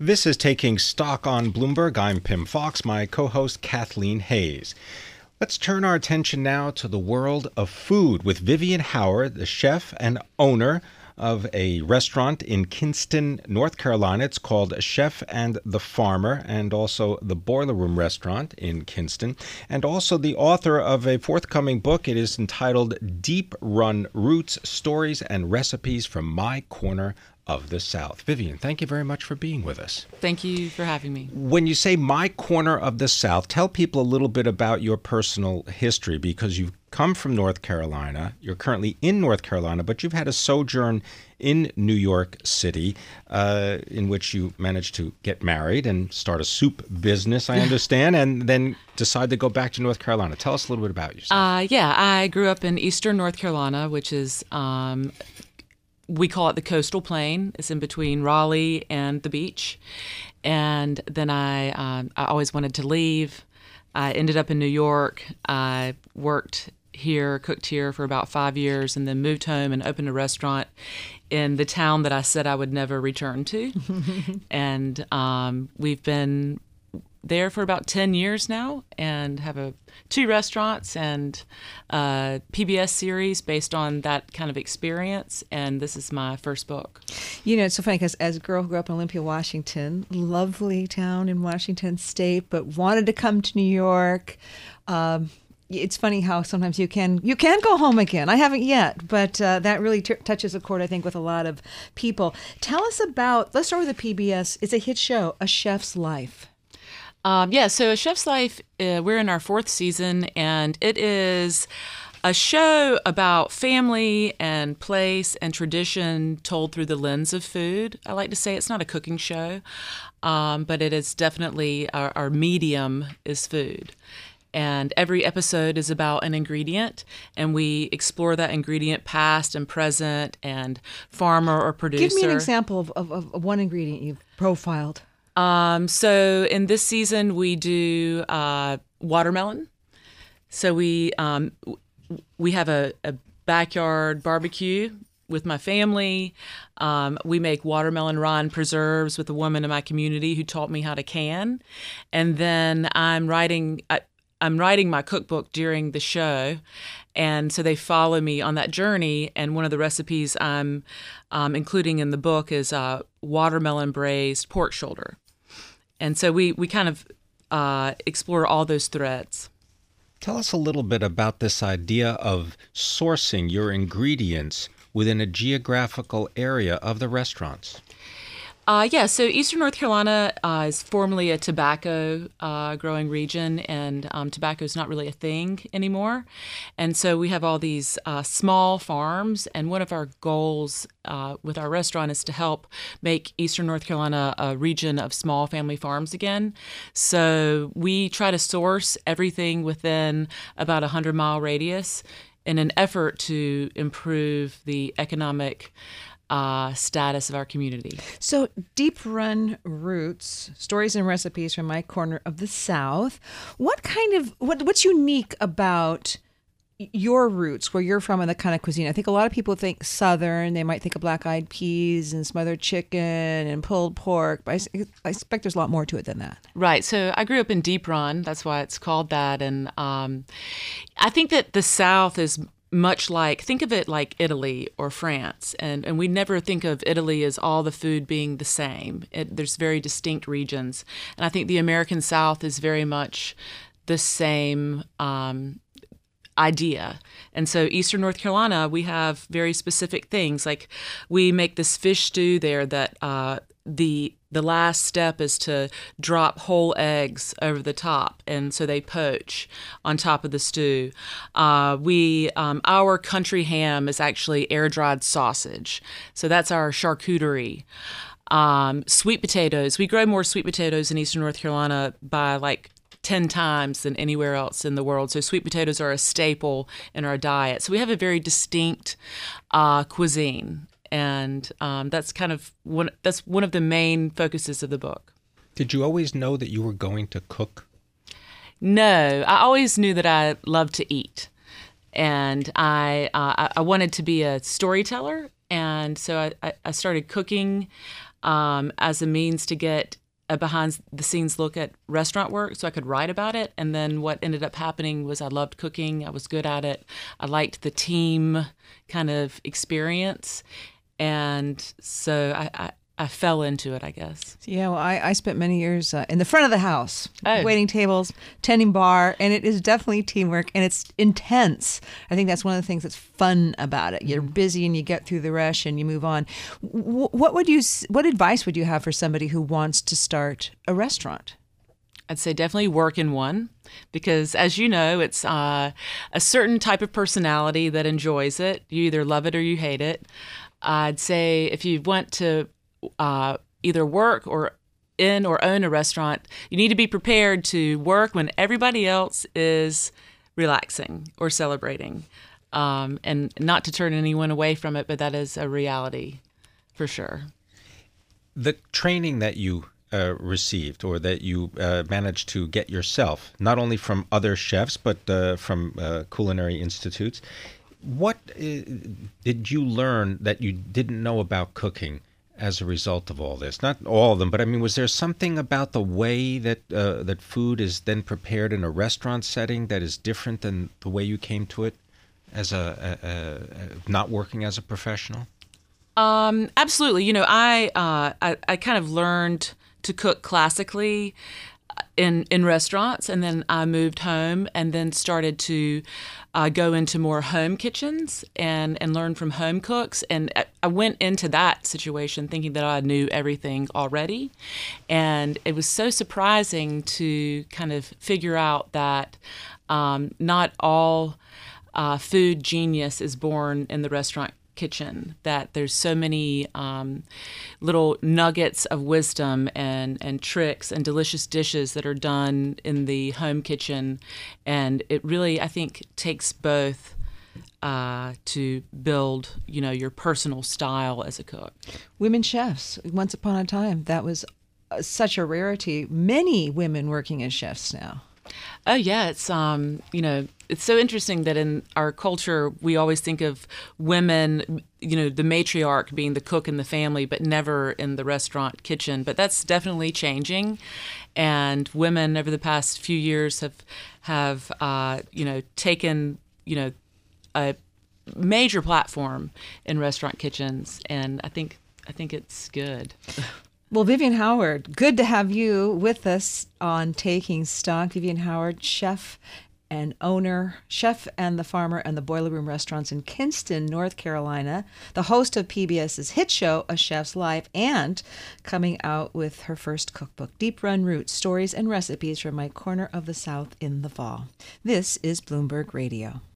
This is Taking Stock on Bloomberg. I'm Pimm Fox, my co host Kathleen Hays. Let's turn our attention now to the world of food with Vivian Howard, the chef and owner of a restaurant in Kinston, North Carolina. It's called Chef and the Farmer, and also the Boiler Room Restaurant in Kinston, and also the author of a forthcoming book. It is entitled Deep Run Roots Stories and Recipes from My Corner of the South. Vivian, thank you very much for being with us. Thank you for having me. When you say my corner of the South, tell people a little bit about your personal history because you've come from North Carolina. You're currently in North Carolina, but you've had a sojourn in New York City uh, in which you managed to get married and start a soup business, I understand, and then decide to go back to North Carolina. Tell us a little bit about yourself. Uh, yeah, I grew up in eastern North Carolina, which is um, we call it the coastal plain. It's in between Raleigh and the beach. And then I, um, I always wanted to leave. I ended up in New York. I worked here, cooked here for about five years, and then moved home and opened a restaurant in the town that I said I would never return to. and um, we've been there for about 10 years now and have a two restaurants and a PBS series based on that kind of experience and this is my first book. You know, it's so funny because as a girl who grew up in Olympia, Washington, lovely town in Washington state, but wanted to come to New York. Um, it's funny how sometimes you can you can go home again. I haven't yet, but uh, that really t- touches a chord I think with a lot of people. Tell us about. Let's start with the PBS. It's a hit show, A Chef's Life. Um, yeah, so A Chef's Life, uh, we're in our fourth season, and it is a show about family and place and tradition told through the lens of food. I like to say. It's not a cooking show, um, but it is definitely our, our medium is food. And every episode is about an ingredient and we explore that ingredient past and present and farmer or producer give me an example of, of, of one ingredient you've profiled um, so in this season, we do uh, watermelon. So we um, we have a, a, backyard barbecue with my family. Um, we make watermelon rind preserves with a woman in my community who taught me how to can. And then I'm writing. I, I'm writing my cookbook during the show, and so they follow me on that journey. And one of the recipes I'm um, including in the book is uh, watermelon braised pork shoulder and so we we kind of uh, explore all those threads. Tell us a little bit about this idea of sourcing your ingredients within a geographical area of the restaurants. Uh, yeah, so Eastern North Carolina uh, is formerly a tobacco uh, growing region, and um, tobacco is not really a thing anymore. And so we have all these uh, small farms, and one of our goals uh, with our restaurant is to help make Eastern North Carolina a region of small family farms again. So we try to source everything within about a 100 mile radius in an effort to improve the economic uh, status of our community. So, Deep Run Roots, stories and recipes from my corner of the South. What kind of what what's unique about your roots, where you're from, and the kind of cuisine? I think a lot of people think Southern. They might think of black eyed peas and smothered chicken and pulled pork, but I, I expect there's a lot more to it than that. Right. So I grew up in Deep Run. That's why it's called that. And um, I think that the South is much like think of it like Italy or France and and we never think of Italy as all the food being the same. It, there's very distinct regions. And I think the American South is very much the same um, idea. And so, Eastern North Carolina, we have very specific things. Like we make this fish stew there that uh, the the last step is to drop whole eggs over the top, and so they poach on top of the stew. Uh, we um, our country ham is actually air dried sausage, so that's our charcuterie. Um, sweet potatoes. We grow more sweet potatoes in Eastern North Carolina by like 10 times than anywhere else in the world. So sweet potatoes are a staple in our diet. So we have a very distinct uh, cuisine and um, that's kind of one that's one of the main focuses of the book. Did you always know that you were going to cook? No, I always knew that I loved to eat, and I uh, I wanted to be a storyteller, and so I, I started cooking um, as a means to get a behind the scenes look at restaurant work so I could write about it. And then what ended up happening was I loved cooking, I was good at it, I liked the team kind of experience. And so I, I I fell into it, I guess. Yeah, well, I, I spent many years uh, in the front of the house, Oh. waiting tables, tending bar, and it is definitely teamwork and it's intense. I think that's one of the things that's fun about it. You're busy and you get through the rush and you move on. W- what would you? What advice would you have for somebody who wants to start a restaurant? I'd say definitely work in one because, as you know, it's uh, a certain type of personality that enjoys it. You either love it or you hate it. I'd say if you want to uh, either work or in or own a restaurant, you need to be prepared to work when everybody else is relaxing or celebrating, um, and not to turn anyone away from it, but that is a reality for sure. the training that you uh, received or that you uh, managed to get yourself, not only from other chefs but uh, from uh, culinary institutes, what uh, did you learn that you didn't know about cooking as a result of all this? Not all of them, but I mean, was there something about the way that uh, that food is then prepared in a restaurant setting that is different than the way you came to it as a, a, a, not working as a professional? Um, absolutely. You know, I, uh, I I kind of learned to cook classically in in restaurants, and then I moved home, and then started to uh, go into more home kitchens and and learn from home cooks. And I- went into that situation thinking that I knew everything already, and it was so surprising to kind of figure out that um, not all uh, food genius is born in the restaurant kitchen that there's so many um, little nuggets of wisdom and, and tricks and delicious dishes that are done in the home kitchen and it really i think takes both uh, to build you know your personal style as a cook Women chefs. Once upon a time, that was uh, such a rarity. Many women working as chefs now. Oh yeah, it's um, you know, it's so interesting that in our culture we always think of women, you know, the matriarch being the cook in the family, but never in the restaurant kitchen. But that's definitely changing, and women over the past few years have have uh, you know taken you know a major platform in restaurant kitchens, and I think I think it's good. Well, Vivian Howard, good to have you with us on Taking Stock. Vivian Howard, chef and owner, chef and the farmer and the Boiler Room restaurants in Kinston, North Carolina, the host of PBS's hit show, A Chef's Life, and coming out with her first cookbook, Deep Run Roots Stories and Recipes from My Corner of the South in the Fall. This is Bloomberg Radio.